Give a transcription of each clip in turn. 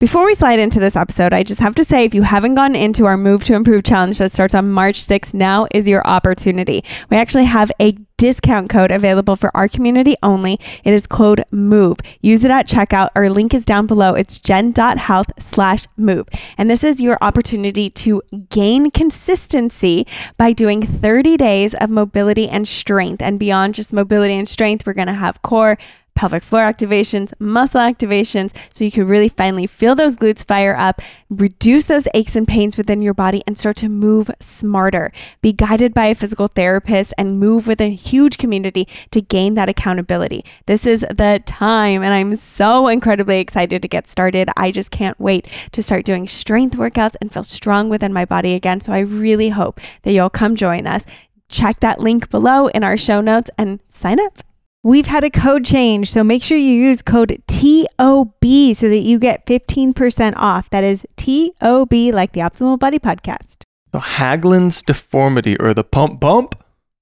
Before we slide into this episode, I just have to say if you haven't gone into our Move to Improve challenge that starts on March 6th, now is your opportunity. We actually have a discount code available for our community only. It is code MOVE. Use it at checkout. Our link is down below. It's jen.health slash move. And this is your opportunity to gain consistency by doing 30 days of mobility and strength. And beyond just mobility and strength, we're going to have core, pelvic floor activations, muscle activations, so you can really finally feel those glutes fire up, reduce those aches and pains within your body, and start to move smarter. Be guided by a physical therapist and move with a huge community to gain that accountability. This is the time, and I'm so incredibly excited to get started. I just can't wait to start doing strength workouts and feel strong within my body again. So I really hope that you'll come join us. Check that link below in our show notes and sign up. We've had a code change, so make sure you use code TOB so that you get 15% off. That is TOB, like the Optimal Body Podcast. So Haglund's deformity or the pump bump?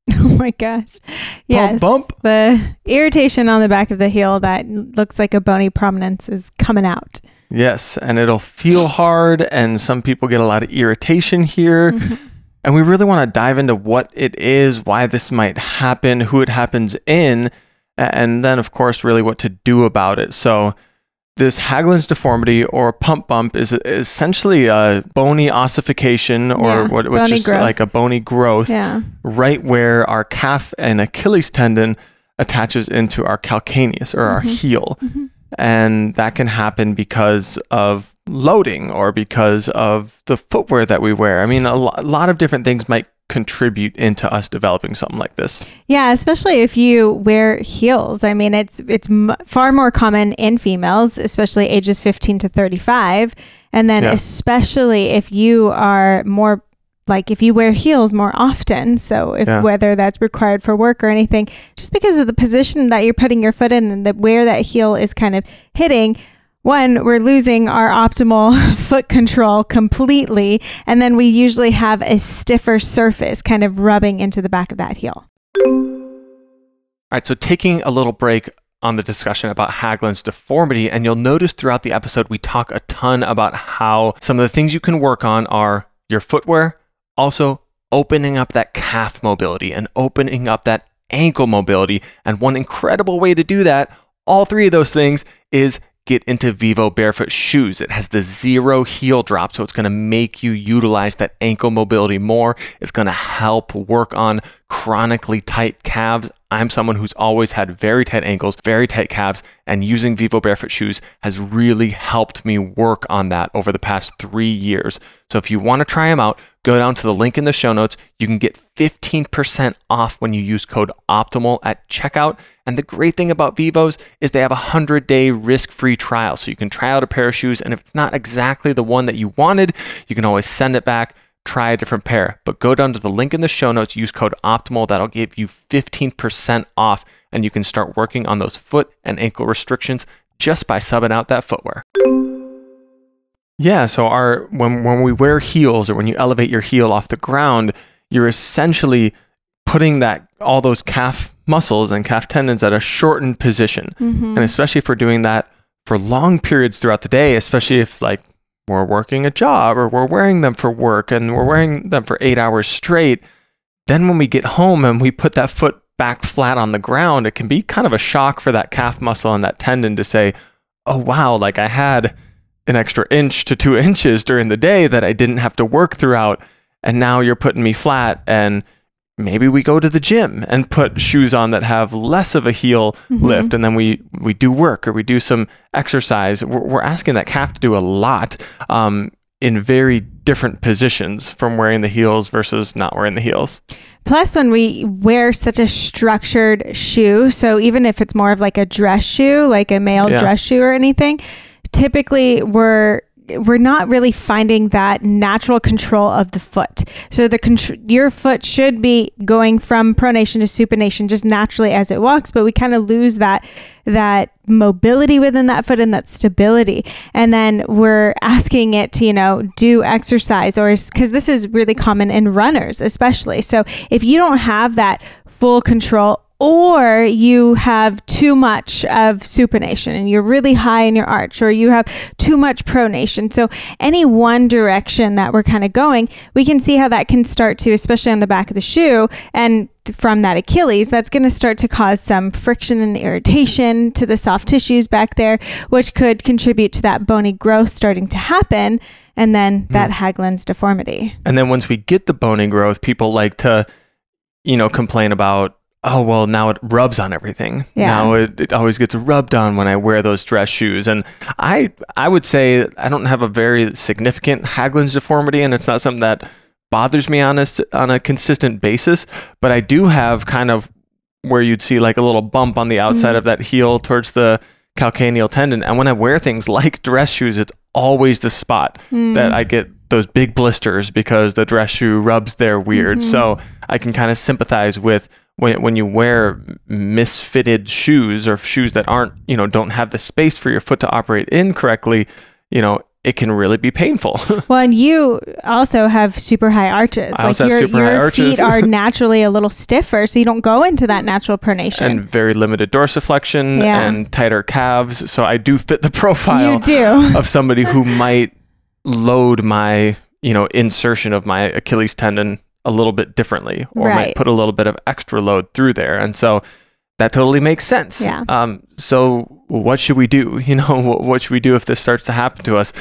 Oh my gosh. Yes. bump? The irritation on the back of the heel that looks like a bony prominence is coming out. Yes, and it'll feel hard, and some people get a lot of irritation here. Mm-hmm. And we really want to dive into what it is, why this might happen, who it happens in, and then, of course, really what to do about it. So, this Haglund's deformity or pump bump is essentially a bony ossification or Yeah, what, what's bony just growth. like a bony growth Yeah. right where our calf and Achilles tendon attaches into our calcaneus or our mm-hmm. heel. Mm-hmm. And that can happen because of loading or because of the footwear that we wear. I mean, a, lo- a lot of different things might contribute into us developing something like this. Yeah, especially if you wear heels. I mean, it's it's m- far more common in females, especially ages 15 to 35, and then Yeah. especially if you are more like if you wear heels more often. So if Yeah. whether that's required for work or anything, just because of the position that you're putting your foot in and the where that heel is kind of hitting, one, we're losing our optimal foot control completely. And then we usually have a stiffer surface kind of rubbing into the back of that heel. All right, so taking a little break on the discussion about Haglund's deformity, and you'll notice throughout the episode we talk a ton about how some of the things you can work on are your footwear, also opening up that calf mobility and opening up that ankle mobility. And one incredible way to do that, all three of those things, is get into Vivo barefoot shoes. It has the zero heel drop, so it's going to make you utilize that ankle mobility more. It's going to help work on chronically tight calves. I'm someone who's always had very tight ankles, very tight calves, and using Vivo barefoot shoes has really helped me work on that over the past three years. So if you want to try them out, go down to the link in the show notes. You can get 15% off when you use code OPTIMAL at checkout. And the great thing about Vivos is they have a 100 day risk free trial. So you can try out a pair of shoes, and if it's not exactly the one that you wanted, you can always send it back try a different pair. But go down to the link in the show notes, use code OPTIMAL. That'll give you 15% off, and you can start working on those foot and ankle restrictions just by subbing out that footwear. Yeah, so our when when we wear heels or when you elevate your heel off the ground, you're essentially putting that all those calf muscles and calf tendons at a shortened position. Mm-hmm. And especially if we're doing that for long periods throughout the day, especially if like we're working a job or we're wearing them for work and we're wearing them for eight hours straight, then when we get home and we put that foot back flat on the ground, it can be kind of a shock for that calf muscle and that tendon to say, oh, wow, like I had an extra inch to two inches during the day that I didn't have to work throughout. And now you're putting me flat. And maybe we go to the gym and put shoes on that have less of a heel lift. And then we, we do work or we do some exercise. We're, we're asking that calf to do a lot um, in very different positions from wearing the heels versus not wearing the heels. Plus, when we wear such a structured shoe, so even if it's more of like a dress shoe, like a male Yeah. dress shoe or anything, typically we're we're not really finding that natural control of the foot. So the contr- your foot should be going from pronation to supination just naturally as it walks, but we kind of lose that that mobility within that foot and that stability. And then we're asking it to, you know, do exercise or because this is really common in runners, especially. So if you don't have that full control or you have too much of supination and you're really high in your arch, or you have too much pronation. So, any one direction that we're kind of going, we can see how that can start to, especially on the back of the shoe and from that Achilles, that's going to start to cause some friction and irritation to the soft tissues back there, which could contribute to that bony growth starting to happen. And then that mm. Haglund's deformity. And then once we get the bony growth, people like to, you know, complain about oh well now it rubs on everything yeah. now it, it always gets rubbed on when i wear those dress shoes and i i would say i don't have a very significant haglund's deformity and it's not something that bothers me on a, on a consistent basis but i do have kind of where you'd see like a little bump on the outside mm. of that heel towards the calcaneal tendon and when i wear things like dress shoes it's always the spot mm. that i get those big blisters because the dress shoe rubs there weird mm-hmm. so i can kind of sympathize with when when you wear misfitted shoes or shoes that aren't you know don't have the space for your foot to operate in correctly, you know it can really be painful. well, and you also have super high arches. I like your, your feet are naturally a little stiffer, so you don't go into that natural pronation. And very limited dorsiflexion yeah. and tighter calves. So I do fit the profile you do. of somebody who might load my, you know, insertion of my Achilles tendon a little bit differently or right. might put a little bit of extra load through there. And so that totally makes sense. Yeah. Um, so what should we do? You know, what, what should we do if this starts to happen to us?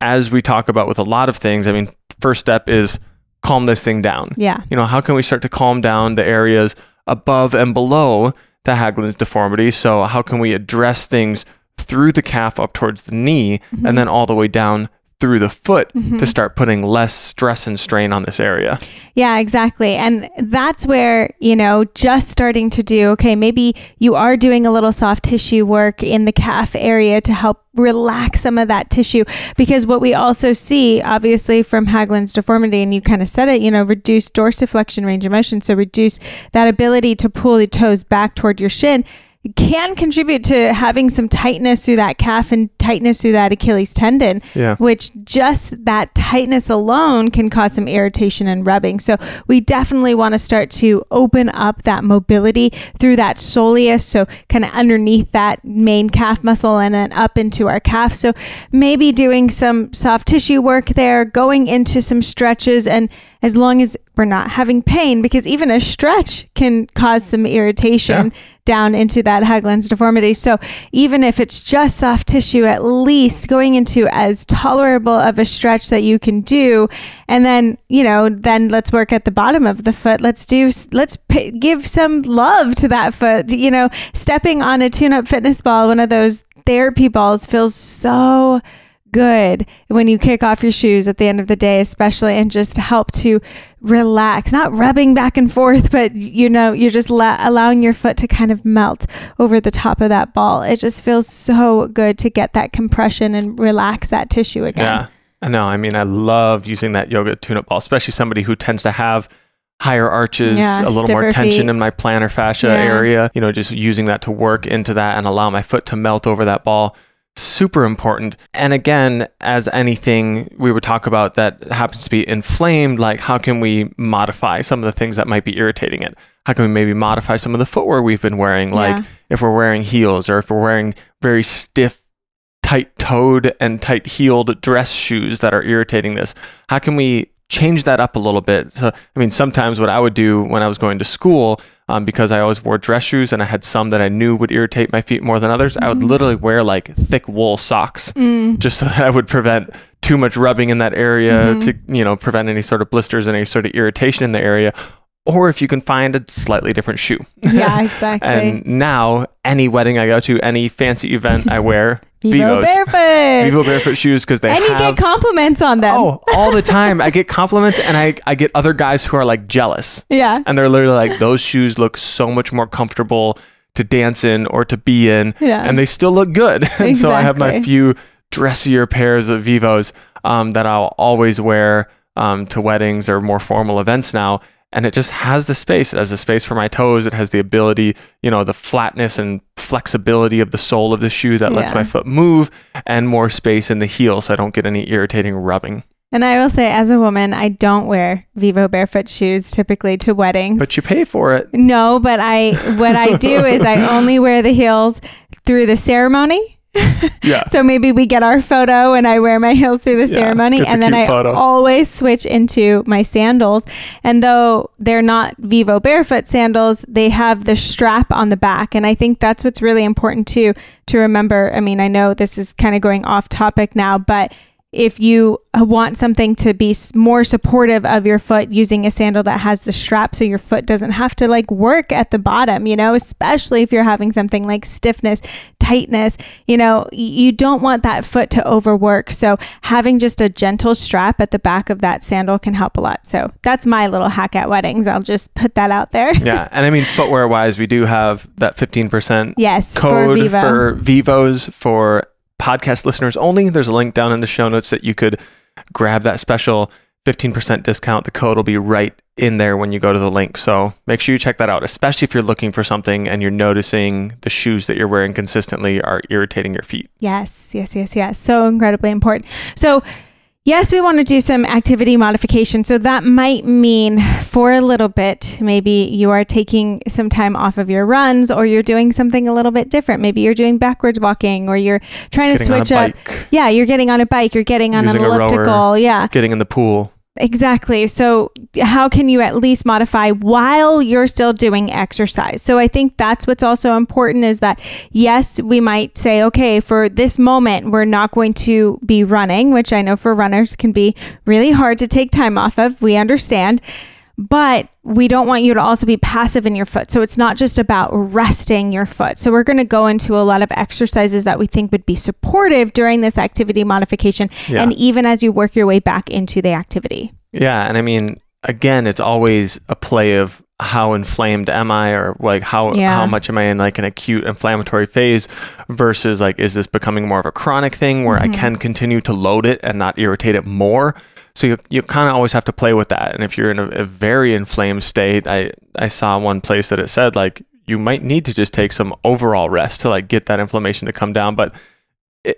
As we talk about with a lot of things, I mean, first step is calm this thing down. Yeah. You know, how can we start to calm down the areas above and below the Haglund's deformity? So how can we address things through the calf up towards the knee mm-hmm. and then all the way down through the foot mm-hmm. to start putting less stress and strain on this area. Yeah, exactly. And that's where, you know, just starting to do, okay, maybe you are doing a little soft tissue work in the calf area to help relax some of that tissue. Because what we also see, obviously, from Haglund's deformity, and you kind of said it, you know, reduce dorsiflexion range of motion. So reduce that ability to pull the toes back toward your shin can contribute to having some tightness through that calf and tightness through that Achilles tendon, yeah. which just that tightness alone can cause some irritation and rubbing. So we definitely want to start to open up that mobility through that soleus. So kind of underneath that main calf muscle and then up into our calf. So maybe doing some soft tissue work there, going into some stretches and as long as we're not having pain because even a stretch can cause mm. some irritation yeah. down into that Haglund's deformity. So even if it's just soft tissue, at least going into as tolerable of a stretch that you can do. And then, you know, then let's work at the bottom of the foot. Let's do, let's pay, give some love to that foot. You know, stepping on a tune up fitness ball, one of those therapy balls feels so good when you kick off your shoes at the end of the day, especially, and just help to relax, not rubbing back and forth, but you know, you're just la- allowing your foot to kind of melt over the top of that ball. It just feels so good to get that compression and relax that tissue again. Yeah, I know. I mean, I love using that yoga tune up ball, especially somebody who tends to have higher arches, yeah, a little more tension feet. in my plantar fascia yeah. area, you know, just using that to work into that and allow my foot to melt over that ball super important. And again, as anything we would talk about that happens to be inflamed, like how can we modify some of the things that might be irritating it? How can we maybe modify some of the footwear we've been wearing? Like yeah. if we're wearing heels or if we're wearing very stiff, tight toed and tight heeled dress shoes that are irritating this, how can we change that up a little bit? So, I mean, sometimes what I would do when I was going to school um, because I always wore dress shoes and I had some that I knew would irritate my feet more than others. Mm. I would mm. literally wear like thick wool socks mm. just so that I would prevent too much rubbing in that area mm-hmm. to, you know, prevent any sort of blisters and any sort of irritation in the area. Or if you can find a slightly different shoe. Yeah, exactly. and now, any wedding I go to, any fancy event I wear, Vivo Vivos. Barefoot. Vivo Barefoot shoes because they have. and you get compliments on them. Oh, all the time. I get compliments and I, I get other guys who are like jealous. Yeah. And they're literally like, those shoes look so much more comfortable to dance in or to be in. Yeah. And they still look good. and so I have my few dressier pairs of Vivos um, that I'll always wear um, to weddings or more formal events now. And it just has the space. It has the space for my toes. It has the ability, you know, the flatness and flexibility of the sole of the shoe that lets my foot move and more space in the heel so I don't get any irritating rubbing. And I will say, as a woman, I don't wear Vivo barefoot shoes typically to weddings. But you pay for it. no, but I what I do is I only wear the heels through the ceremony. Yeah. So maybe we get our photo and I wear my heels through the Yeah, ceremony the and then I photo. always switch into my sandals. And though they're not Vivo barefoot sandals, they have the strap on the back and I think that's what's really important too to remember. I mean, I know this is kind of going off topic now, but if you uh, want something to be more supportive of your foot using a sandal that has the strap so your foot doesn't have to like work at the bottom, you know, especially if you're having something like stiffness, tightness, you know, you don't want that foot to overwork. So having just a gentle strap at the back of that sandal can help a lot. So that's my little hack at weddings. I'll just put that out there. yeah. And I mean, footwear wise, we do have that 15% Yes, for code Vivo. for Vivos for podcast listeners only. There's a link down in the show notes that you could grab that special 15% discount. The code will be right in there when you go to the link. So make sure you check that out, especially if you're looking for something and you're noticing the shoes that you're wearing consistently are irritating your feet. Yes, yes, yes, yes. So incredibly important. So, yes, we want to do some activity modification. So, that might mean for a little bit, maybe you are taking some time off of your runs or you're doing something a little bit different. Maybe you're doing backwards walking or you're trying to Getting a switch up. Yeah, you're getting on a bike, you're getting on Using an a rower. elliptical. Yeah. getting in the pool. Exactly. So, how can you at least modify while you're still doing exercise? So, I think that's what's also important is that, yes, we might say, okay, for this moment, we're not going to be running, which I know for runners can be really hard to take time off of. We understand. But we don't want you to also be passive in your foot. So it's not just about resting your foot. So we're going to go into a lot of exercises that we think would be supportive during this activity modification Yeah. and even as you work your way back into the activity. Yeah, and I mean, again, it's always a play of how inflamed am I, or like how Yeah. how much am I in like an acute inflammatory phase, versus like is this becoming more of a chronic thing where I Mhm. can continue to load it and not irritate it more. So you you kind of always have to play with that. And if you're in a, a very inflamed state, I I saw one place that it said like you might need to just take some overall rest to like get that inflammation to come down, but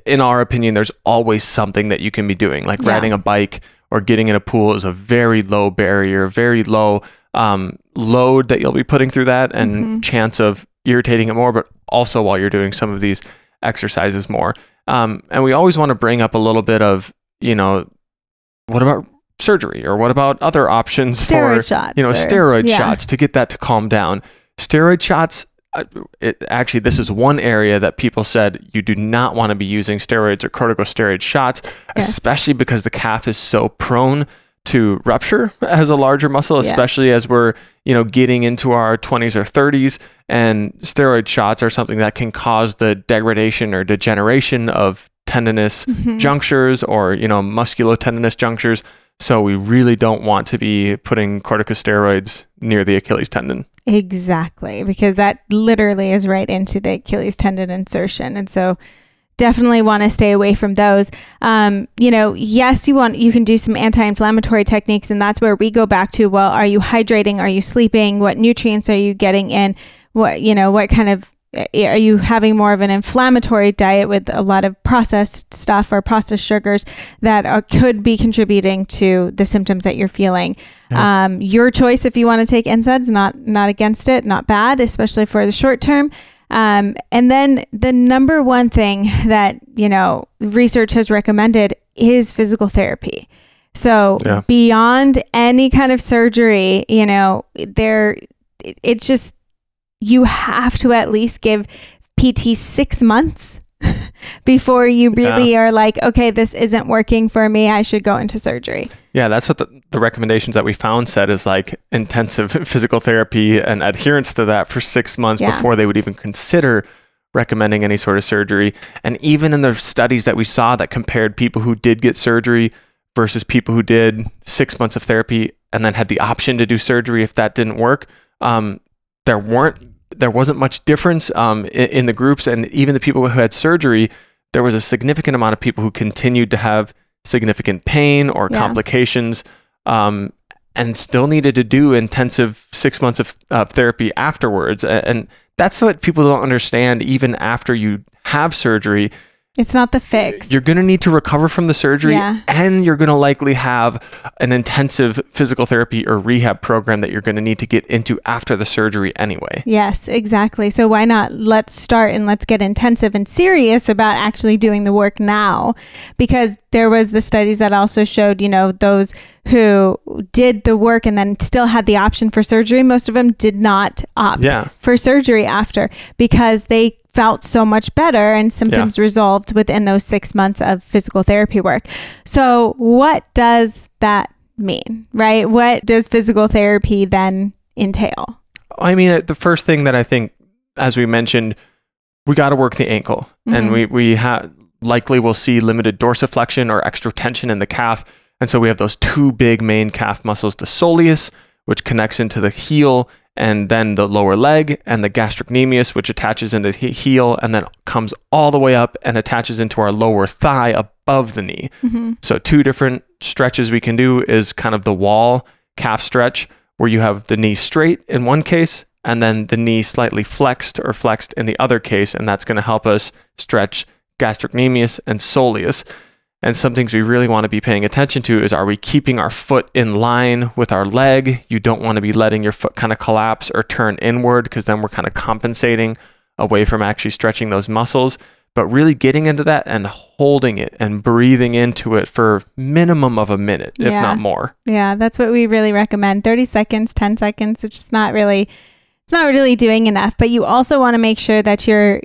in our opinion, there's always something that you can be doing, like Yeah. riding a bike or getting in a pool is a very low barrier, very low um, load that you'll be putting through that, and Mhm. chance of irritating it more. But also while you're doing some of these exercises more, um, and we always want to bring up a little bit of you know, what about surgery or what about other options Steroid for shots. you know or- steroid yeah. shots to get that to calm down steroid shots uh, it, actually this is one area that people said you do not want to be using steroids or corticosteroid shots Yes. especially because the calf is so prone to rupture as a larger muscle Yeah. especially as we're you know getting into our 20s or 30s and steroid shots are something that can cause the degradation or degeneration of tendinous Mhm. junctures or you know musculotendinous junctures so we really don't want to be putting corticosteroids near the achilles tendon Exactly, because that literally is right into the Achilles tendon insertion, and so definitely want to stay away from those. Um, you know, yes, you want you can do some anti-inflammatory techniques, and that's where we go back to. Well, are you hydrating? Are you sleeping? What nutrients are you getting in? What you know? What kind of are you having more of an inflammatory diet with a lot of processed stuff or processed sugars that are, could be contributing to the symptoms that you're feeling? Yeah. Um, your choice if you want to take NSAIDs, not not against it, not bad, especially for the short term. Um, and then the number one thing that you know research has recommended is physical therapy. So Yeah. beyond any kind of surgery, you know, there it- it's just you have to at least give PT six months before you really are like, okay, this isn't working for me. I should go into surgery. yeah that's what the, the recommendations that we found said is like intensive physical therapy and adherence to that for six months Yeah. before they would even consider recommending any sort of surgery and even in the studies that we saw that compared people who did get surgery versus people who did six months of therapy and then had the option to do surgery if that didn't work um, there weren't there wasn't much difference um, in, in the groups and even the people who had surgery there was a significant amount of people who continued to have significant pain or Yeah. complications um, and still needed to do intensive six months of, of therapy afterwards. A- And that's what people don't understand, even after you have surgery. It's not the fix. You're going to need to recover from the surgery Yeah. and you're going to likely have an intensive physical therapy or rehab program that you're going to need to get into after the surgery anyway. Yes, exactly. So why not let's start and let's get intensive and serious about actually doing the work now because there was the studies that also showed, you know, those who did the work and then still had the option for surgery, most of them did not opt Yeah. for surgery after because they felt so much better and symptoms resolved within those 6 months of physical therapy work. So what does that mean, right? What does physical therapy then entail? I mean, the first thing that I think, as we mentioned, we got to work the ankle, and Mhm. we we ha- likely will see limited dorsiflexion or extra tension in the calf, and so we have those two big main calf muscles: the soleus, which connects into the heel, and then the lower leg, and the gastrocnemius, which attaches into the heel, and then comes all the way up and attaches into our lower thigh above the knee. Mm-hmm. So two different stretches we can do is kind of the wall calf stretch where you have the knee straight in one case and then the knee slightly flexed or flexed in the other case and that's going to help us stretch gastrocnemius and soleus. And some things we really want to be paying attention to is are we keeping our foot in line with our leg? You don't want to be letting your foot kind of collapse or turn inward because then we're kind of compensating away from actually stretching those muscles but really getting into that and holding it and breathing into it for minimum of a minute, if not more. Yeah, that's what we really recommend. 30 seconds, 10 seconds. It's just not really it's not really doing enough, but you also want to make sure that you're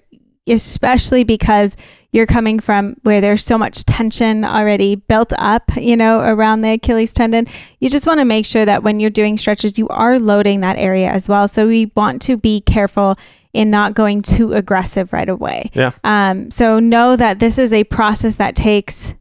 especially because you're coming from where there's so much tension already built up, you know, around the Achilles tendon. You just want to make sure that when you're doing stretches, you are loading that area as well. So we want to be careful in not going too aggressive right away. Yeah. Um, so know that this is a process that takes,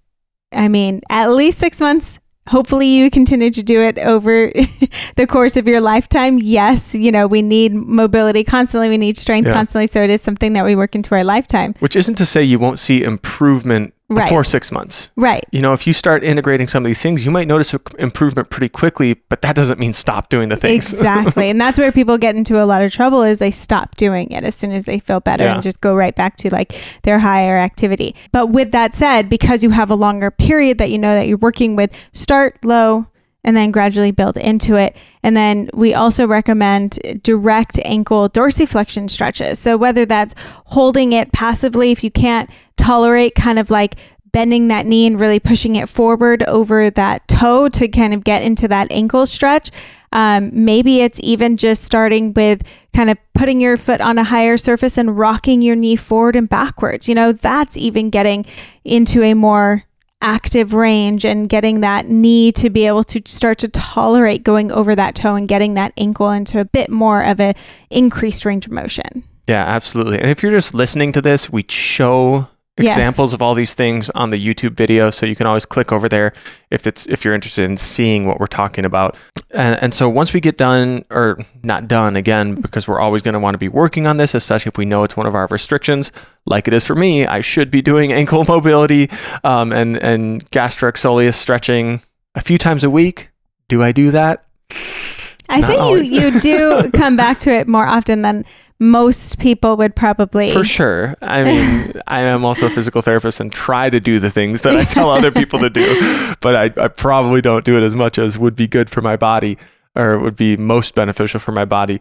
I mean, at least six months. Hopefully, you continue to do it over the course of your lifetime. Yes, you know, we need mobility constantly, we need strength Yeah. constantly. So it is something that we work into our lifetime. Which isn't to say you won't see improvement Right. before six months. Right. You know, if you start integrating some of these things, you might notice improvement pretty quickly, but that doesn't mean stop doing the things. Exactly. and that's where people get into a lot of trouble is they stop doing it as soon as they feel better Yeah. and just go right back to like their higher activity. But with that said, because you have a longer period that you know that you're working with, start low and then gradually build into it. And then we also recommend direct ankle dorsiflexion stretches. So whether that's holding it passively if you can't tolerate kind of like bending that knee and really pushing it forward over that toe to kind of get into that ankle stretch. Um, maybe it's even just starting with kind of putting your foot on a higher surface and rocking your knee forward and backwards. You know, that's even getting into a more active range and getting that knee to be able to start to tolerate going over that toe and getting that ankle into a bit more of a increased range of motion. Yeah, absolutely. And if you're just listening to this, we show Yes. examples of all these things on the YouTube video, so you can always click over there if it's if you're interested in seeing what we're talking about. And, and so once we get done, or not done again, because we're always going to want to be working on this, especially if we know it's one of our restrictions, like it is for me. I should be doing ankle mobility um, and and gastroc soleus stretching a few times a week. Do I do that? I Not say you, you do come back to it more often than most people would probably. For sure. I mean, I am also a physical therapist and try to do the things that I tell other people to do, but I, I probably don't do it as much as would be good for my body or would be most beneficial for my body.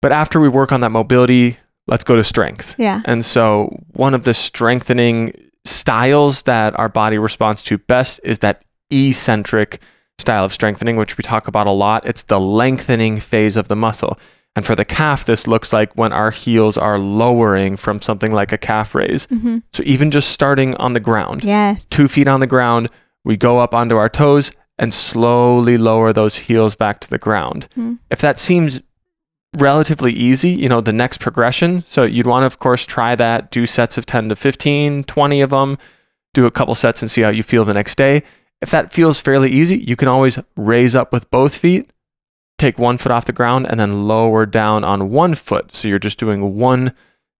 But after we work on that mobility, let's go to strength. Yeah. And so, one of the strengthening styles that our body responds to best is that eccentric style of strengthening, which we talk about a lot. It's the lengthening phase of the muscle. And for the calf, this looks like when our heels are lowering from something like a calf raise. hmm So, even just starting on the ground, Yes. two feet on the ground, we go up onto our toes and slowly lower those heels back to the ground. Mhm. If that seems relatively easy, you know, the next progression, so you'd want to, of course, try that, do sets of 10 to 15, 20 of them, do a couple sets and see how you feel the next day. If that feels fairly easy, you can always raise up with both feet, take one foot off the ground, and then lower down on one foot. So you're just doing one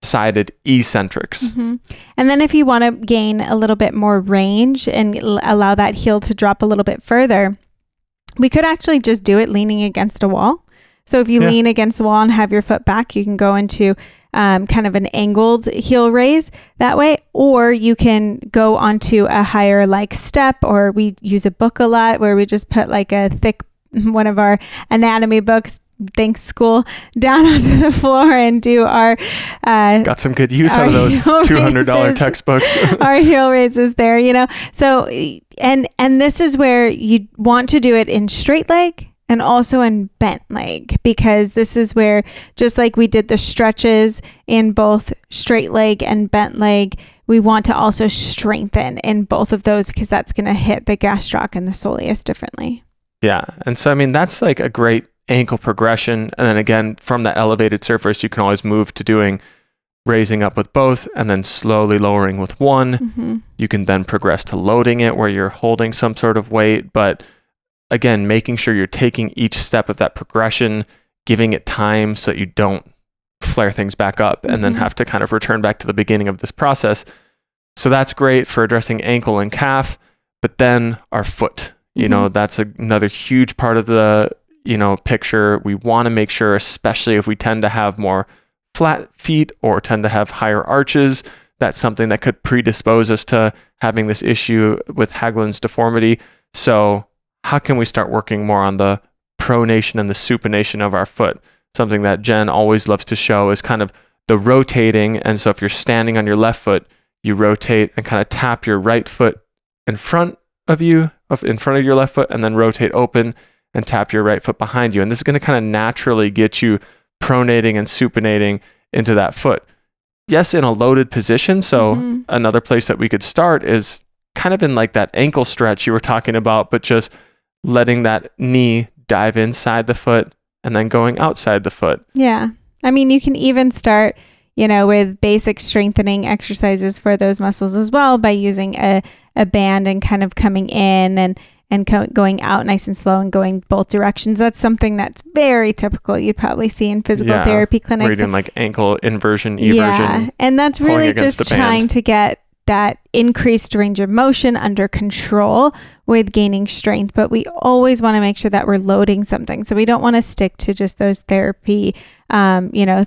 sided eccentrics. Mm-hmm. And then if you want to gain a little bit more range and l- allow that heel to drop a little bit further, we could actually just do it leaning against a wall. So if you Yeah. lean against the wall and have your foot back, you can go into um, kind of an angled heel raise that way, or you can go onto a higher like step, or we use a book a lot where we just put like a thick one of our anatomy books. Thanks, school down onto the floor and do our uh, Got some good use out of those $200 textbooks. our heel raises there, you know. So and and this is where you want to do it in straight leg and also in bent leg because this is where just like we did the stretches in both straight leg and bent leg, we want to also strengthen in both of those because that's going to hit the gastroc and the soleus differently. Yeah. And so, I mean, that's like a great ankle progression. And then again, from that elevated surface, you can always move to doing raising up with both and then slowly lowering with one. Mm-hmm. You can then progress to loading it where you're holding some sort of weight. But again, making sure you're taking each step of that progression, giving it time so that you don't flare things back up and then Mhm. have to kind of return back to the beginning of this process. So that's great for addressing ankle and calf, but then our foot, you know, mm-hmm. that's a, another huge part of the, you know, picture. We want to make sure, especially if we tend to have more flat feet or tend to have higher arches, that's something that could predispose us to having this issue with Haglund's deformity. So, how can we start working more on the pronation and the supination of our foot? Something that Jen always loves to show is kind of the rotating. And so, if you're standing on your left foot, you rotate and kind of tap your right foot in front of you, of in front of your left foot, and then rotate open and tap your right foot behind you. And this is going to kind of naturally get you pronating and supinating into that foot. Yes, in a loaded position. So Mhm. another place that we could start is kind of in like that ankle stretch you were talking about, but just letting that knee dive inside the foot and then going outside the foot. Yeah. I mean, you can even start, you know, with basic strengthening exercises for those muscles as well by using a, a band and kind of coming in and and co- going out nice and slow and going both directions. That's something that's very typical. You'd probably see in physical Yeah, therapy Where clinics. doing like ankle inversion, eversion. yeah, and that's really just trying to get that increased range of motion under control with gaining strength. But we always want to make sure that we're loading something. So we don't want to stick to just those therapy, um, you know,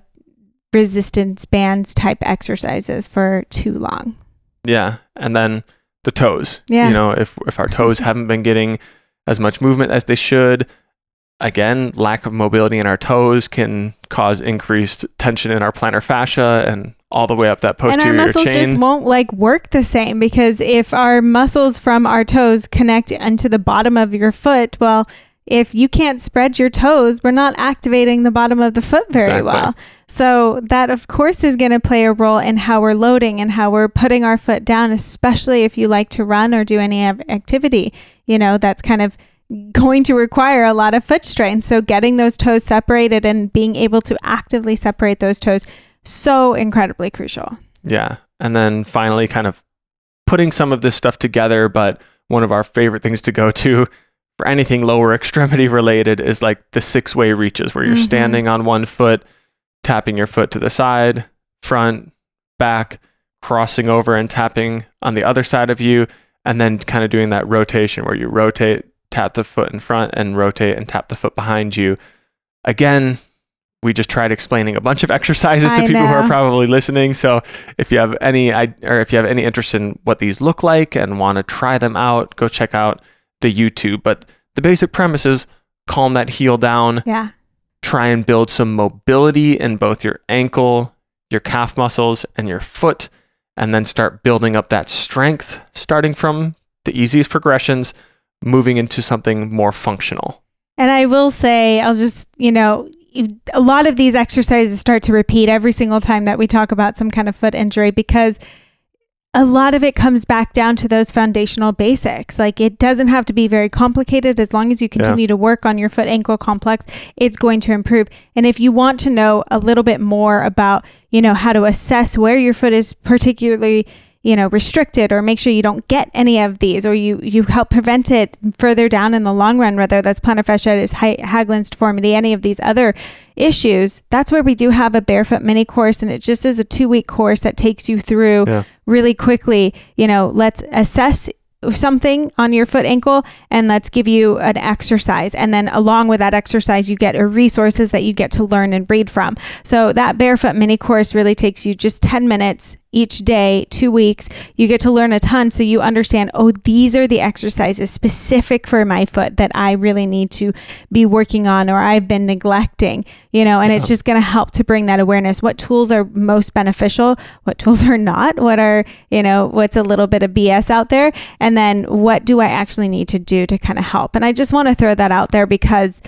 resistance bands type exercises for too long. Yeah. And then the toes. Yes. You know, if if our toes haven't been getting as much movement as they should, again, lack of mobility in our toes can cause increased tension in our plantar fascia and all the way up that posterior chain. and our muscles chain. just won't like work the same because if our muscles from our toes connect into the bottom of your foot, well, if you can't spread your toes, we're not activating the bottom of the foot very Exactly. well. So that of course is going to play a role in how we're loading and how we're putting our foot down, especially if you like to run or do any activity, you know, that's kind of going to require a lot of foot strength. So getting those toes separated and being able to actively separate those toes so incredibly crucial. Yeah. And then finally, kind of putting some of this stuff together. But one of our favorite things to go to for anything lower extremity related is like the six way reaches where you're Mhm. standing on one foot, tapping your foot to the side, front, back, crossing over and tapping on the other side of you. And then kind of doing that rotation where you rotate, tap the foot in front, and rotate and tap the foot behind you. Again, we just tried explaining a bunch of exercises to I people who are probably listening. So if you have any i- or if you have any interest in what these look like and want to try them out, go check out the YouTube. But the basic premise is calm that heel down, Yeah. try and build some mobility in both your ankle, your calf muscles, and your foot, and then start building up that strength, starting from the easiest progressions, moving into something more functional. And I will say, I'll just, you know, a lot of these exercises start to repeat every single time that we talk about some kind of foot injury because a lot of it comes back down to those foundational basics. Like it doesn't have to be very complicated as long as you continue to work on your foot ankle complex, it's going to improve. And if you want to know a little bit more about, you know, how to assess where your foot is particularly you know, restricted or make sure you don't get any of these or you, you help prevent it further down in the long run, whether that's plantar fasciitis, Haglund's deformity, any of these other issues, that's where we do have a barefoot mini course. And it just is a two week course that takes you through yeah. really quickly. You know, let's assess something on your foot ankle and let's give you an exercise and then along with that exercise you get resources that you get to learn and read from so that barefoot mini course really takes you just 10 minutes each day, two weeks. You get to learn a ton so you understand, oh, these are the exercises specific for my foot that I really need to be working on or I've been neglecting, you know, and yeah. it's just going to help to bring that awareness. What tools are most beneficial? What tools are not? What are, you know, what's a little bit of BS out there? And then what do I actually need to do to kind of help? And I just want to throw that out there because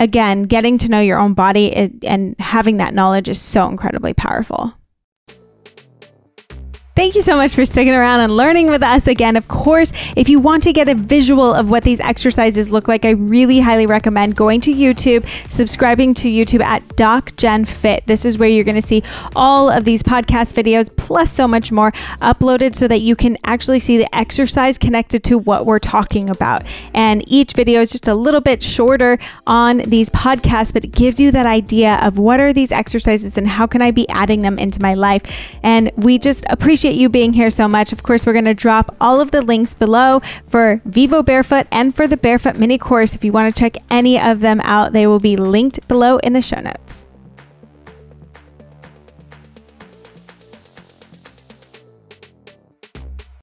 again, getting to know your own body and having that knowledge is so incredibly powerful. Thank you so much for sticking around and learning with us again. Of course, if you want to get a visual of what these exercises look like, I really highly recommend going to YouTube, subscribing to YouTube at DocJenFit. This is where you're going to see all of these podcast videos plus so much more uploaded so that you can actually see the exercise connected to what we're talking about. And each video is just a little bit shorter on these podcasts, but it gives you that idea of what are these exercises and how can I be adding them into my life. And we just appreciate appreciate you being here so much. Of course, we're going to drop all of the links below for Vivo Barefoot and for the Barefoot mini course. If you want to check any of them out, they will be linked below in the show notes.